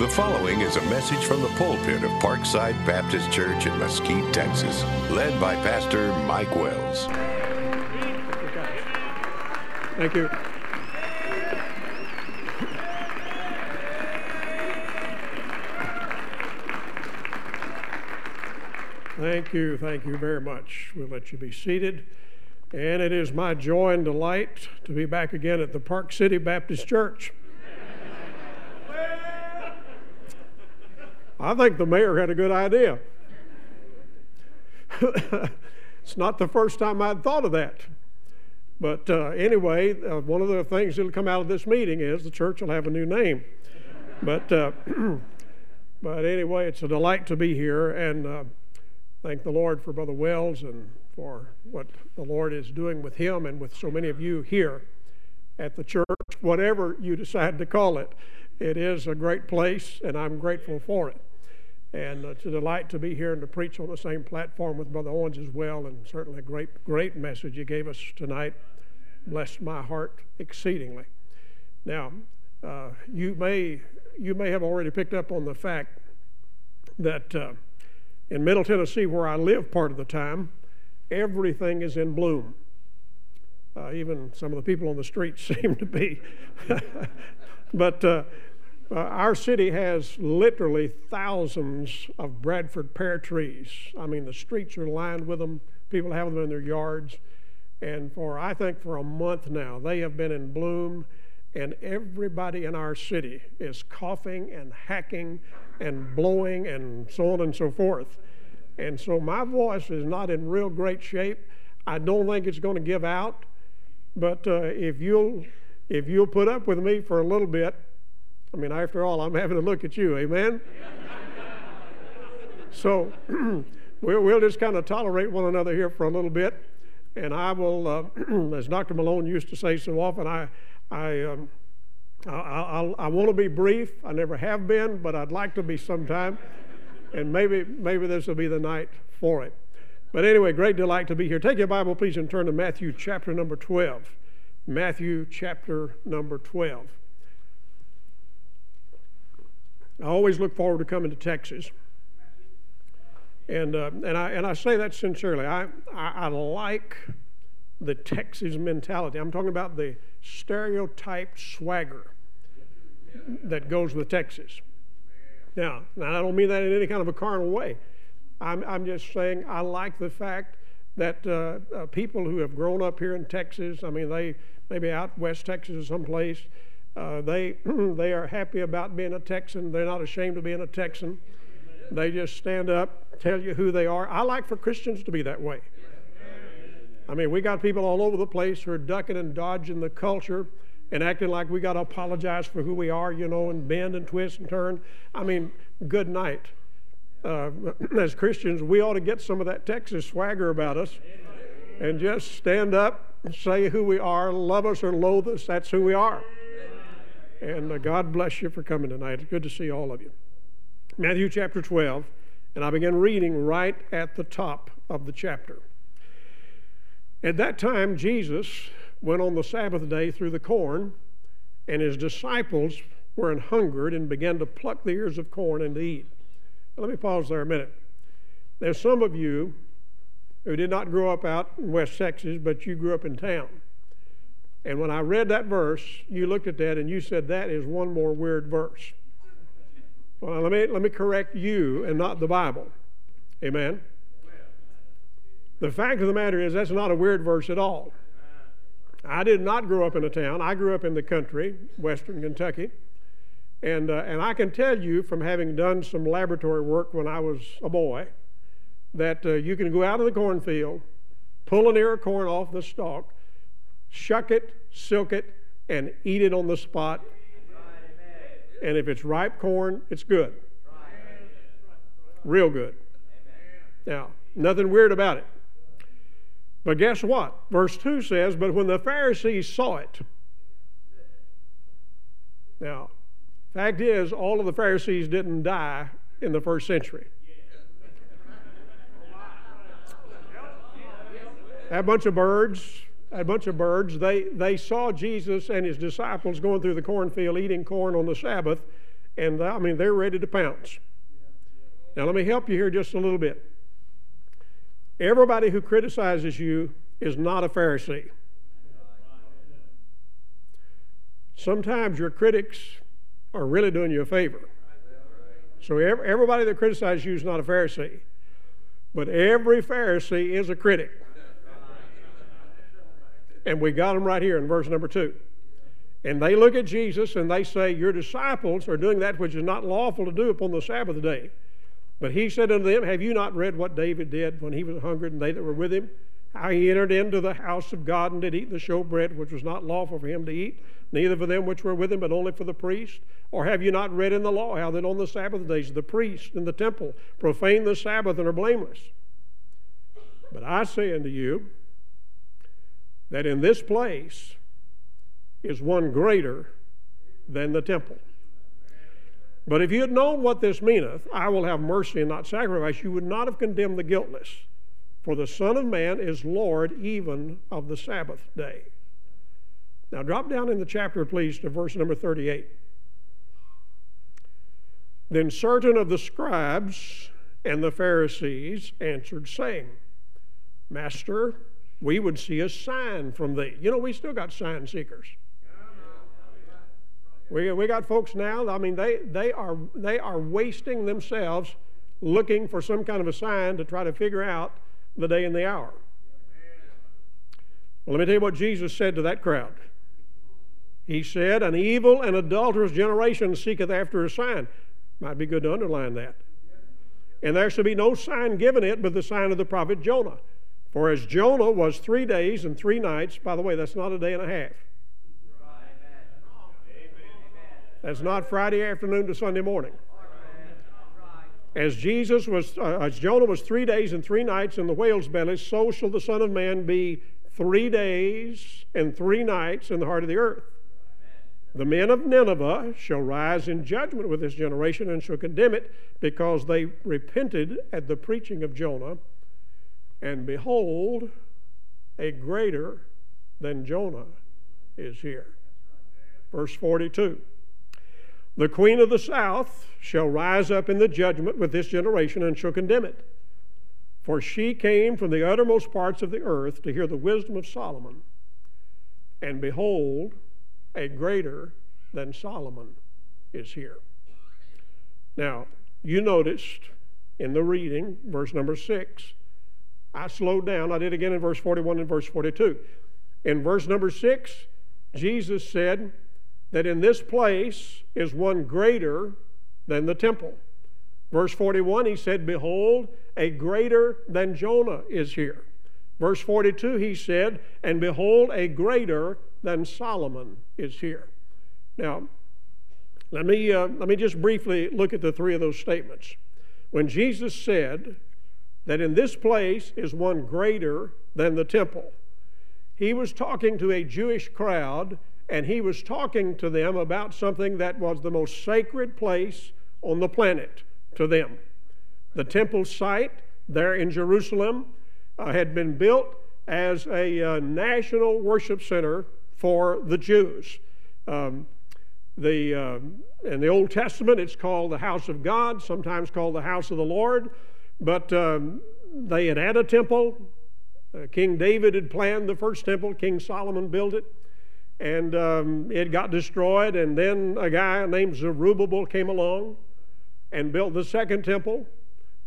The following is a message from the pulpit of Parkside Baptist Church in Mesquite, Texas, led by Pastor Mike Wells. Thank you. Thank you, thank you very much. We'll let you be seated. And it is my joy and delight to be back again at the Park City Baptist Church. I think the mayor had a good idea. it's not the first time I'd thought of that. But uh, anyway, uh, one of the things that'll come out of this meeting is the church will have a new name. But, uh, but anyway, it's a delight to be here and uh, thank the Lord for Brother Wells and for what the Lord is doing with him and with so many of you here at the church, whatever you decide to call it. It is a great place, and I'm grateful for it. And it's a delight to be here and to preach on the same platform with Brother Owens as well, and certainly a great, great message he gave us tonight. Blessed my heart exceedingly. Now, uh, you may you may have already picked up on the fact that uh, in Middle Tennessee, where I live part of the time, everything is in bloom. Uh, even some of the people on the street seem to be. but uh, our city has literally thousands of Bradford pear trees. I mean, the streets are lined with them. People have them in their yards. And for, I think, for a month now, they have been in bloom, and everybody in our city is coughing and hacking and blowing and so on and so forth. And so my voice is not in real great shape. I don't think it's going to give out. But uh, if you'll if you'll put up with me for a little bit, I mean, after all, I'm having a look at you, amen? so we'll, we'll just kind of tolerate one another here for a little bit. And I will, uh, as Dr. Malone used to say so often, I, I, um, I, I, I want to be brief. I never have been, but I'd like to be sometime. And maybe, maybe this will be the night for it. But anyway, great delight to be here. Take your Bible, please, and turn to Matthew chapter number 12. Matthew chapter number 12. I always look forward to coming to Texas. And, uh, and, I, and I say that sincerely. I, I, I like the Texas mentality. I'm talking about the stereotype swagger that goes with Texas. Now, now, I don't mean that in any kind of a carnal way. I'm, I'm just saying I like the fact that uh, uh, people who have grown up here in Texas, I mean, they maybe out west Texas or someplace, uh, they, they are happy about being a Texan. They're not ashamed of being a Texan. They just stand up, tell you who they are. I like for Christians to be that way. I mean, we got people all over the place who are ducking and dodging the culture and acting like we got to apologize for who we are, you know, and bend and twist and turn. I mean, good night. Uh, as Christians, we ought to get some of that Texas swagger about us and just stand up, say who we are, love us or loathe us. That's who we are. And uh, God bless you for coming tonight. It's good to see all of you. Matthew chapter 12, and I begin reading right at the top of the chapter. At that time, Jesus went on the Sabbath day through the corn, and his disciples were hungered and began to pluck the ears of corn and to eat. Now, let me pause there a minute. There's some of you who did not grow up out in West Texas, but you grew up in town. And when I read that verse, you looked at that and you said, that is one more weird verse. Well, let me, let me correct you and not the Bible. Amen. The fact of the matter is, that's not a weird verse at all. I did not grow up in a town. I grew up in the country, western Kentucky. And, uh, and I can tell you from having done some laboratory work when I was a boy that uh, you can go out in the cornfield, pull an ear of corn off the stalk, shuck it, silk it, and eat it on the spot. And if it's ripe corn, it's good. Real good. Now, nothing weird about it. But guess what? Verse 2 says, But when the Pharisees saw it, now, fact is, all of the Pharisees didn't die in the first century. That bunch of birds a bunch of birds. They, they saw Jesus and his disciples going through the cornfield eating corn on the Sabbath, and I mean, they're ready to pounce. Now, let me help you here just a little bit. Everybody who criticizes you is not a Pharisee. Sometimes your critics are really doing you a favor. So everybody that criticizes you is not a Pharisee. But every Pharisee is a critic. And we got them right here in verse number two. And they look at Jesus and they say, Your disciples are doing that which is not lawful to do upon the Sabbath day. But he said unto them, Have you not read what David did when he was hungry and they that were with him? How he entered into the house of God and did eat the showbread, which was not lawful for him to eat, neither for them which were with him, but only for the priest? Or have you not read in the law how that on the Sabbath days the priests in the temple profane the Sabbath and are blameless? But I say unto you that in this place is one greater than the temple. But if you had known what this meaneth, I will have mercy and not sacrifice, you would not have condemned the guiltless. For the Son of Man is Lord even of the Sabbath day. Now drop down in the chapter, please, to verse number 38. Then certain of the scribes and the Pharisees answered, saying, Master, we would see a sign from thee. You know, we still got sign seekers. We, we got folks now, I mean, they, they, are, they are wasting themselves looking for some kind of a sign to try to figure out the day and the hour. Well, let me tell you what Jesus said to that crowd. He said, An evil and adulterous generation seeketh after a sign. Might be good to underline that. And there shall be no sign given it but the sign of the prophet Jonah. For as Jonah was three days and three nights, by the way, that's not a day and a half. That's not Friday afternoon to Sunday morning. As Jesus was, uh, as Jonah was three days and three nights in the whale's belly, so shall the Son of Man be three days and three nights in the heart of the earth. The men of Nineveh shall rise in judgment with this generation and shall condemn it because they repented at the preaching of Jonah. And behold, a greater than Jonah is here. Verse 42. The queen of the south shall rise up in the judgment with this generation and shall condemn it. For she came from the uttermost parts of the earth to hear the wisdom of Solomon. And behold, a greater than Solomon is here. Now, you noticed in the reading, verse number six, I slowed down. I did again in verse 41 and verse 42. In verse number six, Jesus said that in this place is one greater than the temple. Verse 41, he said, Behold, a greater than Jonah is here. Verse 42, he said, And behold, a greater than Solomon is here. Now, let me, uh, let me just briefly look at the three of those statements. When Jesus said that in this place is one greater than the temple, he was talking to a Jewish crowd and he was talking to them about something that was the most sacred place on the planet to them. The temple site there in Jerusalem uh, had been built as a uh, national worship center for the Jews. Um, the, uh, in the Old Testament, it's called the house of God, sometimes called the house of the Lord. But um, they had had a temple. Uh, King David had planned the first temple, King Solomon built it. And um, it got destroyed. And then a guy named Zerubbabel came along and built the second temple.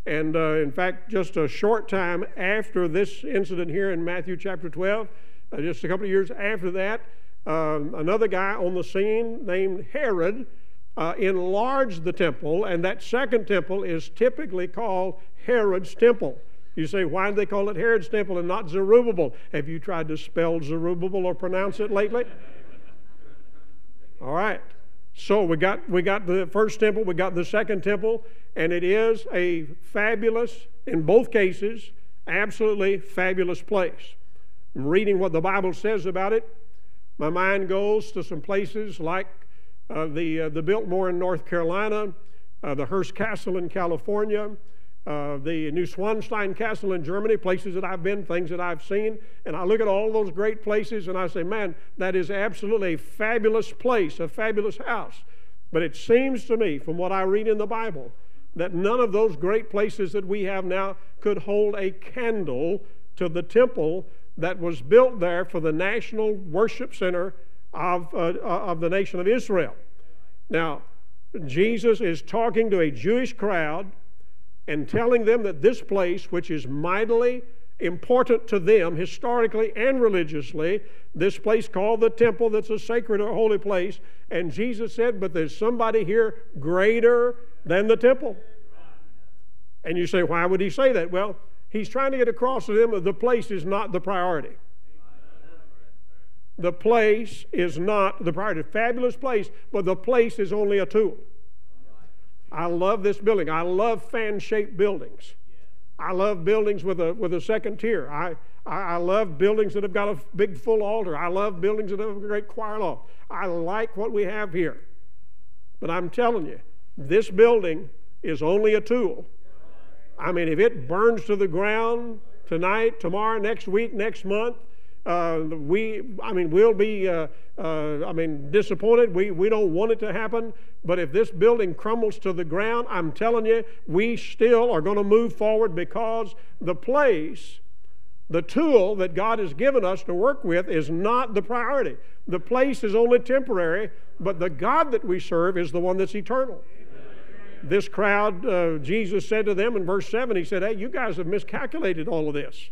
And uh, in fact, just a short time after this incident here in Matthew chapter 12, uh, just a couple of years after that, um, another guy on the scene named Herod uh, enlarged the temple, and that second temple is typically called Herod's temple. You say, why do they call it Herod's temple and not Zerubbabel? Have you tried to spell Zerubbabel or pronounce it lately? All right. So we got we got the first temple, we got the second temple, and it is a fabulous, in both cases, absolutely fabulous place reading what the Bible says about it, my mind goes to some places like the, uh, the Biltmore in North Carolina, uh, the Hearst Castle in California, uh, the Neuschwanstein Castle in Germany, places that I've been, things that I've seen. And I look at all those great places and I say, man, that is absolutely a fabulous place, a fabulous house. But it seems to me, from what I read in the Bible, that none of those great places that we have now could hold a candle to the temple that was built there for the national worship center of, uh, uh, of the nation of Israel. Now, Jesus is talking to a Jewish crowd and telling them that this place, which is mightily important to them historically and religiously, this place called the temple that's a sacred or holy place. And Jesus said, But there's somebody here greater than the temple. And you say, Why would he say that? Well, he's trying to get across to them that the place is not the priority. The place is not the priority. Fabulous place, but the place is only a tool. I love this building. I love fan shaped buildings. I love buildings with a, with a second tier. I, I, I, love buildings that have got a big full altar. I love buildings that have a great choir loft. I like what we have here. But I'm telling you, this building is only a tool. I mean, if it burns to the ground tonight, tomorrow, next week, next month, uh, we, I mean, we'll be, uh, uh, I mean, disappointed. We, we don't want it to happen. But if this building crumbles to the ground, I'm telling you, we still are going to move forward because the place, the tool that God has given us to work with is not the priority. The place is only temporary, but the God that we serve is the one that's eternal. This crowd, uh, Jesus said to them in verse 7, He said, Hey, you guys have miscalculated all of this.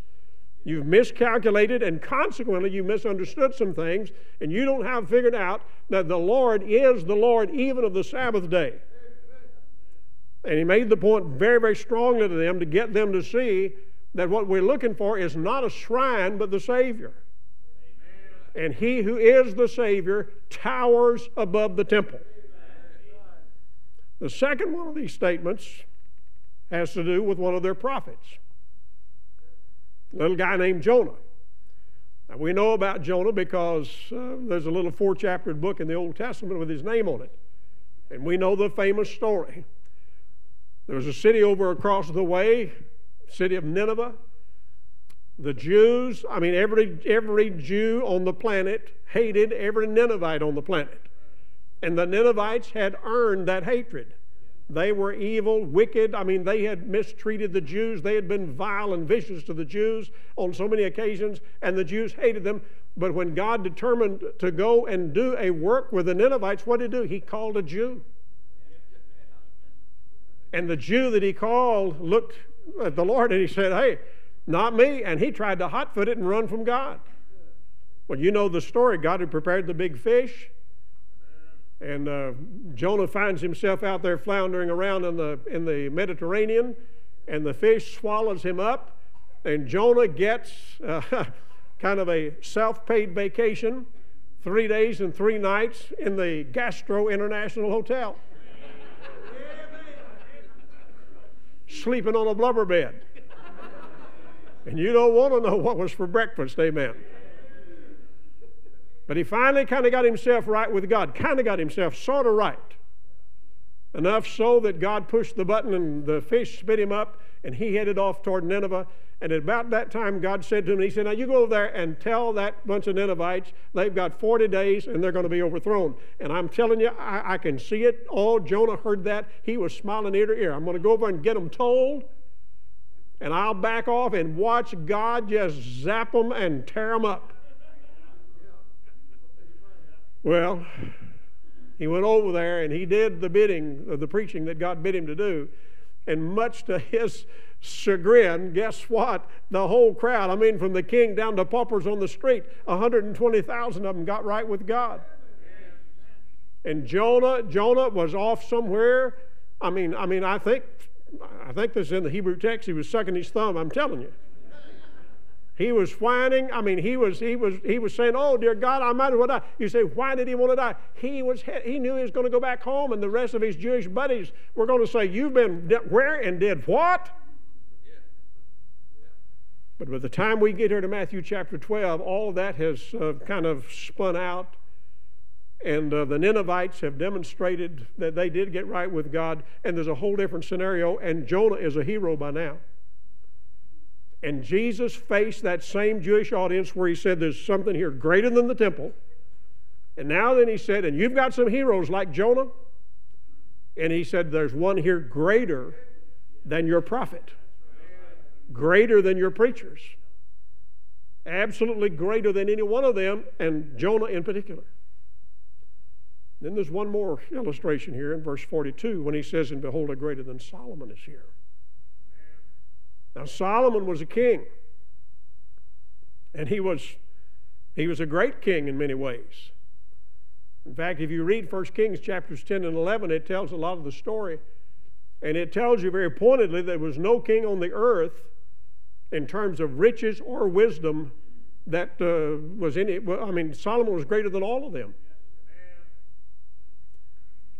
You've miscalculated, and consequently, you misunderstood some things, and you don't have figured out that the Lord is the Lord even of the Sabbath day. And he made the point very, very strongly to them to get them to see that what we're looking for is not a shrine, but the Savior. And he who is the Savior towers above the temple. The second one of these statements has to do with one of their prophets little guy named Jonah. Now, we know about Jonah because uh, there's a little four chaptered book in the Old Testament with his name on it. And we know the famous story. There was a city over across the way, city of Nineveh. The Jews, I mean, every, every Jew on the planet hated every Ninevite on the planet. And the Ninevites had earned that hatred. They were evil, wicked. I mean, they had mistreated the Jews. They had been vile and vicious to the Jews on so many occasions, and the Jews hated them. But when God determined to go and do a work with the Ninevites, what did he do? He called a Jew. And the Jew that he called looked at the Lord and he said, Hey, not me. And he tried to hot foot it and run from God. Well, you know the story. God had prepared the big fish. And uh, Jonah finds himself out there floundering around in the, in the Mediterranean, and the fish swallows him up, and Jonah gets uh, kind of a self paid vacation, three days and three nights in the Gastro International Hotel. Sleeping on a blubber bed. And you don't want to know what was for breakfast, amen. But he finally kind of got himself right with God, kind of got himself sort of right. Enough so that God pushed the button and the fish spit him up and he headed off toward Nineveh. And at about that time, God said to him, He said, Now you go over there and tell that bunch of Ninevites they've got 40 days and they're going to be overthrown. And I'm telling you, I, I can see it. Oh, Jonah heard that. He was smiling ear to ear. I'm going to go over and get them told. And I'll back off and watch God just zap them and tear them up. Well, he went over there and he did the bidding of the preaching that God bid him to do. And much to his chagrin, guess what? The whole crowd, I mean, from the king down to paupers on the street, 120,000 of them got right with God. And Jonah, Jonah was off somewhere. I mean, I mean, I think, I think this is in the Hebrew text. He was sucking his thumb. I'm telling you. He was whining. I mean, he was, he was, he was saying, Oh, dear God, I might as well die. You say, Why did he want to die? He, was, he knew he was going to go back home, and the rest of his Jewish buddies were going to say, You've been where and did what? But by the time we get here to Matthew chapter 12, all that has uh, kind of spun out. And uh, the Ninevites have demonstrated that they did get right with God. And there's a whole different scenario. And Jonah is a hero by now. And Jesus faced that same Jewish audience where he said, There's something here greater than the temple. And now then he said, And you've got some heroes like Jonah. And he said, There's one here greater than your prophet, greater than your preachers, absolutely greater than any one of them, and Jonah in particular. Then there's one more illustration here in verse 42 when he says, And behold, a greater than Solomon is here. Now, Solomon was a king, and he was, he was a great king in many ways. In fact, if you read 1 Kings chapters 10 and 11, it tells a lot of the story. And it tells you very pointedly there was no king on the earth in terms of riches or wisdom that uh, was in it. I mean, Solomon was greater than all of them.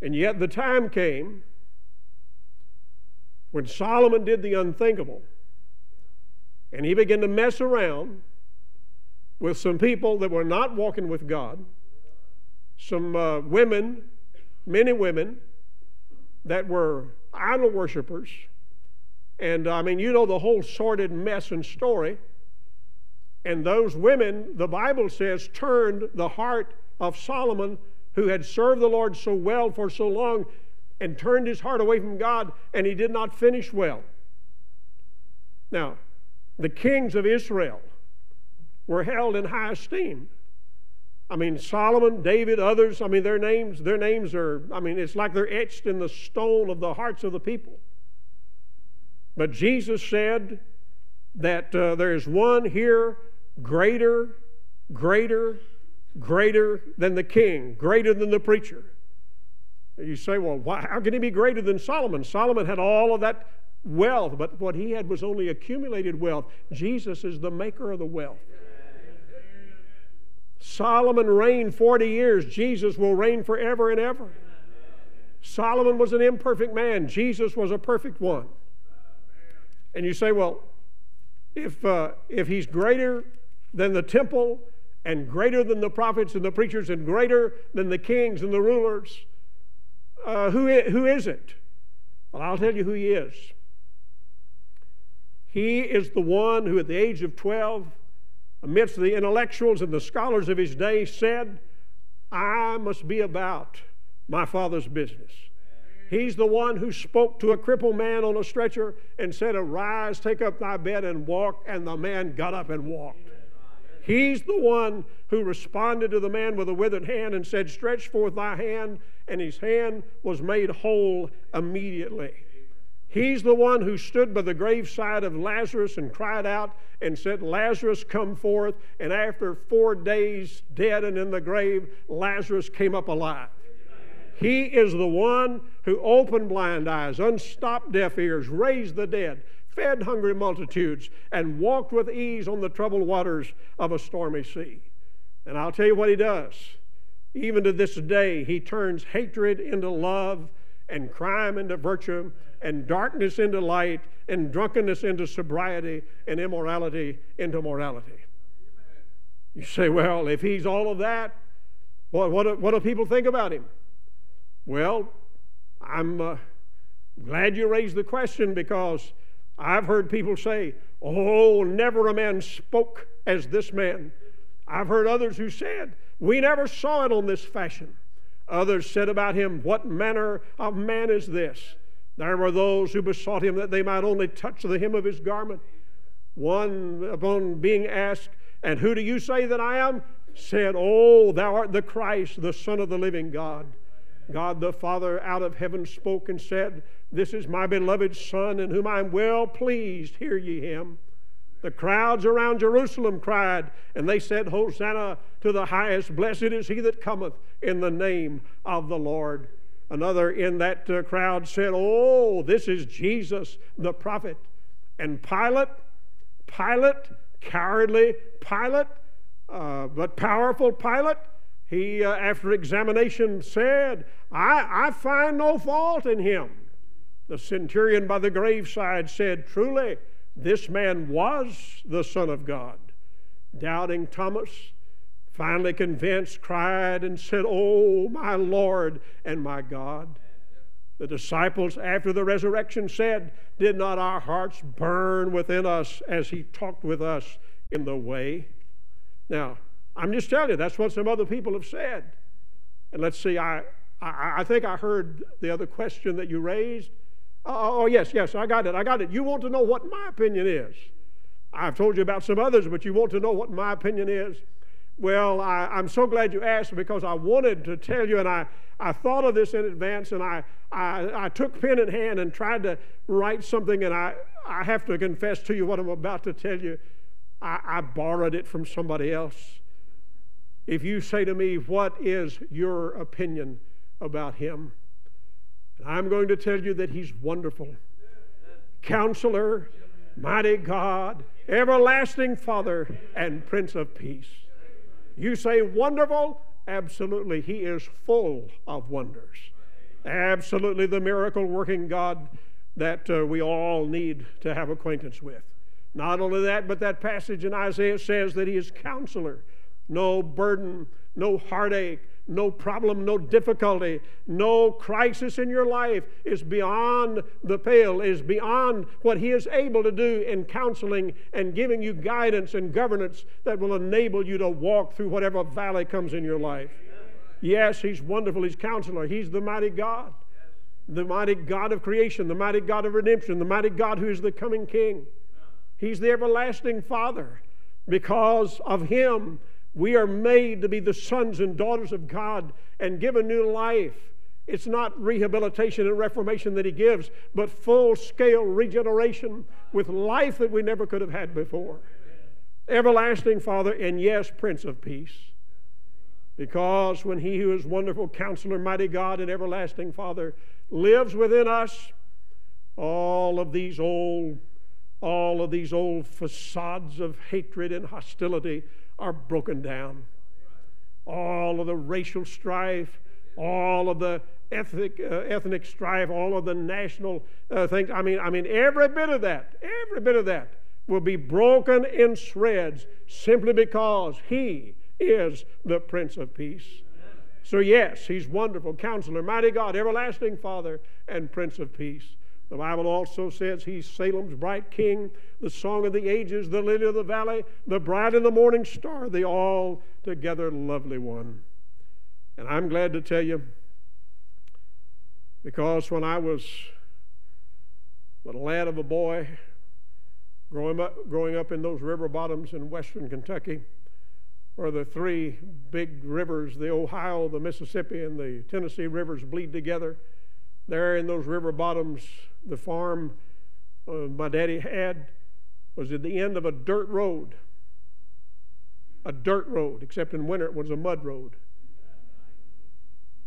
And yet the time came when Solomon did the unthinkable. And he began to mess around with some people that were not walking with God some uh, women, many women, that were idol worshippers. And I mean, you know the whole sordid mess and story. And those women, the Bible says, turned the heart of Solomon, who had served the Lord so well for so long, and turned his heart away from God, and he did not finish well. Now, the kings of Israel were held in high esteem. I mean, Solomon, David, others, I mean, their names, their names are, I mean, it's like they're etched in the stone of the hearts of the people. But Jesus said that uh, there is one here greater, greater, greater than the king, greater than the preacher. You say, well, why, how can he be greater than Solomon? Solomon had all of that wealth, but what he had was only accumulated wealth. Jesus is the maker of the wealth. Solomon reigned 40 years. Jesus will reign forever and ever. Solomon was an imperfect man. Jesus was a perfect one. And you say, well, if, uh, if he's greater than the temple and greater than the prophets and the preachers and greater than the kings and the rulers, uh, who, who is it? Well, I'll tell you who he is. He is the one who, at the age of 12, amidst the intellectuals and the scholars of his day, said, I must be about my Father's business. He's the one who spoke to a crippled man on a stretcher and said, Arise, take up thy bed and walk. And the man got up and walked. He's the one who responded to the man with a withered hand and said, Stretch forth thy hand. And his hand was made whole immediately. He's the one who stood by the graveside of Lazarus and cried out and said, Lazarus, come forth. And after four days dead and in the grave, Lazarus came up alive. He is the one who opened blind eyes, unstopped deaf ears, raised the dead, fed hungry multitudes, and walked with ease on the troubled waters of a stormy sea. And I'll tell you what he does. Even to this day, he turns hatred into love and crime into virtue, and darkness into light, and drunkenness into sobriety, and immorality into morality. You say, well, if he's all of that, what, what, what do people think about him? Well, I'm uh, glad you raised the question because I've heard people say, oh, never a man spoke as this man. I've heard others who said, we never saw it on this fashion. Others said about him, What manner of man is this? There were those who besought him that they might only touch the hem of his garment. One, upon being asked, And who do you say that I am? said, Oh, thou art the Christ, the Son of the living God. God the Father out of heaven spoke and said, This is my beloved Son, in whom I am well pleased. Hear ye him. The crowds around Jerusalem cried, and they said, Hosanna to the highest. Blessed is he that cometh in the name of the Lord. Another in that uh, crowd said, Oh, this is Jesus the prophet. And Pilate, Pilate, cowardly Pilate, uh, but powerful Pilate, he, uh, after examination, said, I, I find no fault in him. The centurion by the graveside said, Truly, this man was the Son of God. Doubting Thomas, finally convinced, cried and said, Oh, my Lord and my God. The disciples, after the resurrection, said, Did not our hearts burn within us as he talked with us in the way? Now, I'm just telling you, that's what some other people have said. And let's see, I, I, I think I heard the other question that you raised. Oh, oh, oh, yes, yes, I got it. I got it. You want to know what my opinion is. I've told you about some others, but you want to know what my opinion is. Well, I, am so glad you asked because I wanted to tell you, and I, I thought of this in advance, and I, I, I took pen in hand and tried to write something, and I, I have to confess to you what I'm about to tell you. I, I borrowed it from somebody else. If you say to me, What is your opinion about him? I'm going to tell you that he's wonderful. Counselor, mighty God, everlasting Father, and Prince of Peace. You say wonderful? Absolutely. He is full of wonders. Absolutely the miracle working God that uh, we all need to have acquaintance with. Not only that, but that passage in Isaiah says that He is counselor. No burden, no heartache, no problem, no difficulty, no crisis in your life is beyond the pale, is beyond what He is able to do in counseling and giving you guidance and governance that will enable you to walk through whatever valley comes in your life. Yes, He's wonderful. He's counselor. He's the mighty God, the mighty God of creation, the mighty God of redemption, the mighty God who is the coming King. He's the everlasting Father. Because of Him, we are made to be the sons and daughters of God and given new life. It's not rehabilitation and reformation that He gives, but full scale regeneration with life that we never could have had before. Everlasting Father, and yes, Prince of Peace. Because when He who is wonderful counselor, mighty God, and everlasting Father lives within us, all of these old, all of these old facades of hatred and hostility are broken down. All of the racial strife, all of the ethnic, uh, ethnic strife, all of the national uh, things. I mean, I mean, every bit of that, every bit of that will be broken in shreds simply because He is the Prince of Peace. So, yes, He's wonderful, counselor, mighty God, everlasting Father, and Prince of Peace. The Bible also says he's Salem's bright king, the song of the ages, the lily of the valley, the bride and the morning star, the all together lovely one. And I'm glad to tell you, because when I was a lad of a boy, growing up, growing up in those river bottoms in western Kentucky, where the three big rivers, the Ohio, the Mississippi, and the Tennessee rivers bleed together, there in those river bottoms, the farm uh, my daddy had was at the end of a dirt road. A dirt road, except in winter it was a mud road.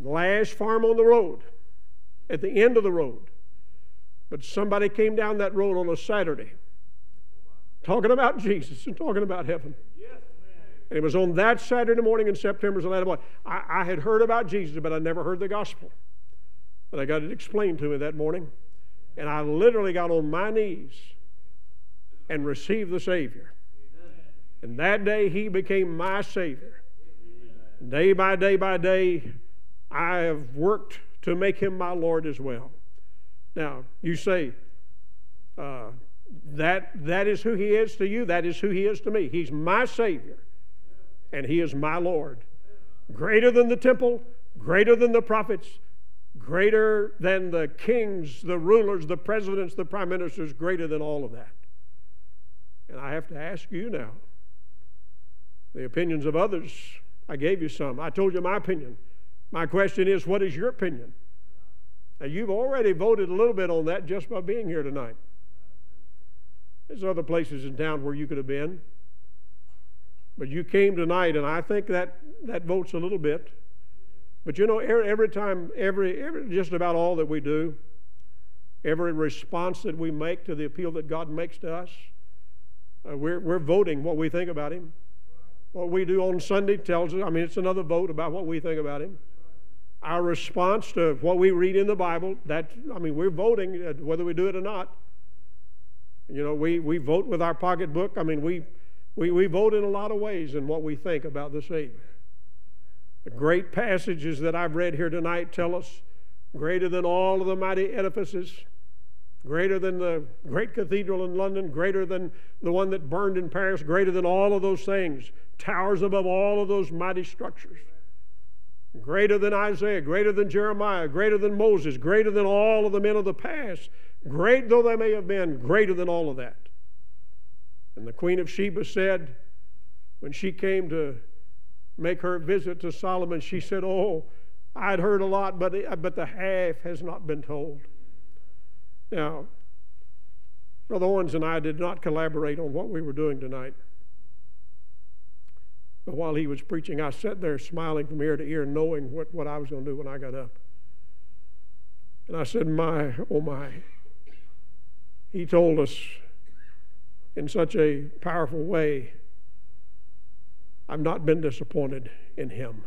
The last farm on the road, at the end of the road. But somebody came down that road on a Saturday talking about Jesus and talking about heaven. And it was on that Saturday morning in September, so that I, I had heard about Jesus, but I never heard the gospel. But I got it explained to me that morning. And I literally got on my knees and received the Savior. And that day he became my Savior. Day by day by day, I have worked to make him my Lord as well. Now, you say, uh, that, that is who he is to you, that is who he is to me. He's my Savior, and he is my Lord. Greater than the temple, greater than the prophets, greater than the kings, the rulers, the presidents, the prime ministers, greater than all of that. And I have to ask you now the opinions of others. I gave you some. I told you my opinion. My question is, what is your opinion? Now, you've already voted a little bit on that just by being here tonight. There's other places in town where you could have been. But you came tonight, and I think that, that votes a little bit. But you know, every, time, every, every, just about all that we do, every response that we make to the appeal that God makes to us, uh, we're, we're voting what we think about Him. What we do on Sunday tells us, I mean, it's another vote about what we think about Him. Our response to what we read in the Bible, that, I mean, we're voting whether we do it or not. You know, we, we vote with our pocketbook. I mean, we, we, we vote in a lot of ways in what we think about the Savior. The great passages that I've read here tonight tell us greater than all of the mighty edifices, greater than the great cathedral in London, greater than the one that burned in Paris, greater than all of those things, towers above all of those mighty structures. greater than Isaiah, greater than Jeremiah, greater than Moses, greater than all of the men of the past, great though they may have been, greater than all of that. And the Queen of Sheba said, when she came to make her visit to Solomon, she said, Oh, I'd heard a lot, but, but the half has not been told. Now, Brother Owens and I did not collaborate on what we were doing tonight. But while he was preaching, I sat there smiling from ear to ear, knowing what, what I was going to do when I got up. And I said, My, oh my. He told us in such a powerful way, I've not been disappointed in him.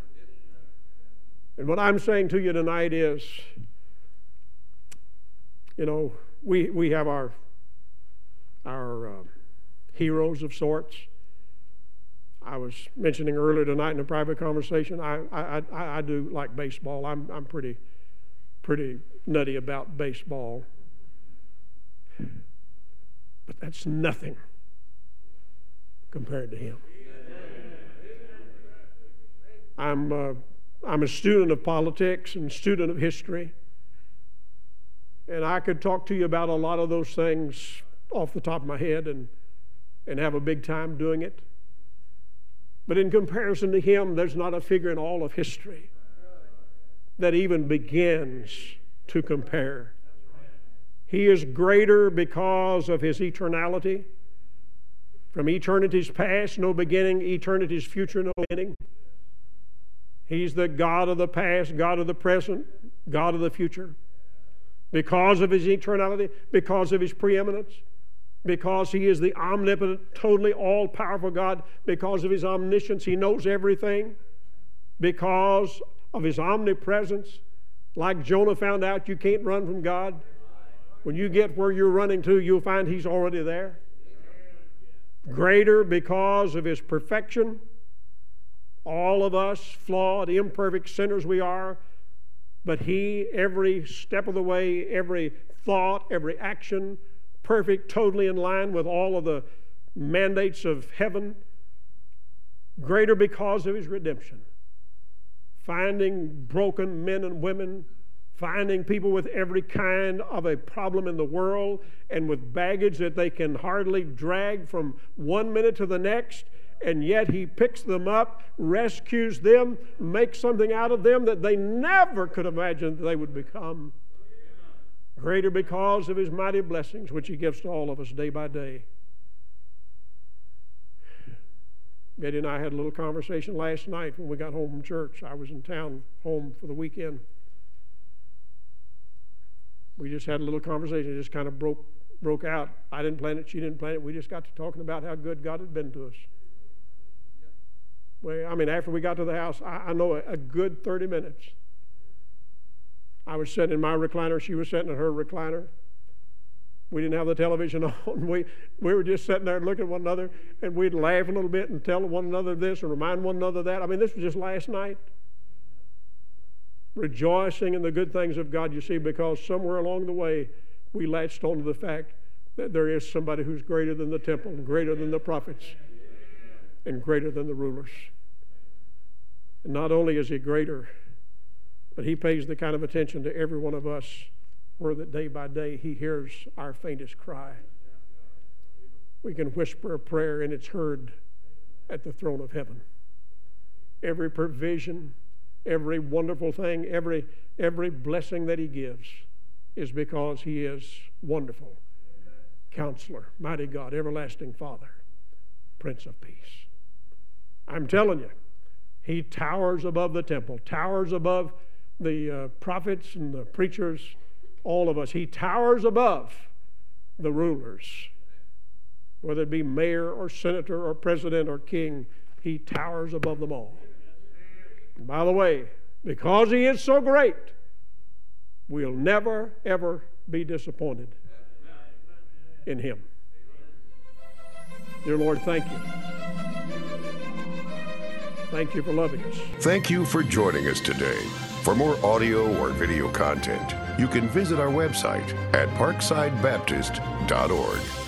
And what I'm saying to you tonight is, you know, we, we have our, our uh, heroes of sorts. I was mentioning earlier tonight in a private conversation, I, I, I, I do like baseball. I'm, I'm pretty, pretty nutty about baseball. But that's nothing compared to him. I'm, uh, I'm a student of politics and student of history. And I could talk to you about a lot of those things off the top of my head and, and have a big time doing it. But in comparison to him, there's not a figure in all of history that even begins to compare. He is greater because of his eternality. From eternity's past, no beginning, eternity's future, no ending. He's the God of the past, God of the present, God of the future. Because of his eternality, because of his preeminence, because he is the omnipotent, totally all powerful God, because of his omniscience, he knows everything, because of his omnipresence. Like Jonah found out, you can't run from God. When you get where you're running to, you'll find he's already there. Greater because of his perfection all of us, flawed, imperfect sinners we are, but He, every step of the way, every thought, every action, perfect, totally in line with all of the mandates of heaven, greater because of His redemption. Finding broken men and women, finding people with every kind of a problem in the world and with baggage that they can hardly drag from one minute to the next and yet he picks them up, rescues them, makes something out of them that they never could imagine they would become. Greater because of his mighty blessings, which he gives to all of us day by day. Betty and I had a little conversation last night when we got home from church. I was in town home for the weekend. We just had a little conversation, it just kind of broke broke out. I didn't plan it, she didn't plan it. We just got to talking about how good God had been to us. Well, I mean, after we got to the house, I, I know a, a, good 30 minutes. I was sitting in my recliner, she was sitting in her recliner. We didn't have the television on. We, we were just sitting there looking at one another, and we'd laugh a little bit and tell one another this and remind one another that. I mean, this was just last night. Rejoicing in the good things of God, you see, because somewhere along the way, we latched onto the fact that there is somebody who's greater than the temple, greater than the prophets and greater than the rulers. And not only is he greater, but he pays the kind of attention to every one of us where that day by day he hears our faintest cry. We can whisper a prayer and it's heard at the throne of heaven. Every provision, every wonderful thing, every, every blessing that he gives is because he is wonderful. Counselor, mighty God, everlasting Father, Prince of Peace. I'm telling you, he towers above the temple, towers above the uh, prophets and the preachers, all of us. He towers above the rulers, whether it be mayor or senator or president or king, he towers above them all. And by the way, because he is so great, we'll never, ever be disappointed in him. Dear Lord, thank you. Thank you for loving us. Thank you for joining us today. For more audio or video content, you can visit our website at parksidebaptist.org.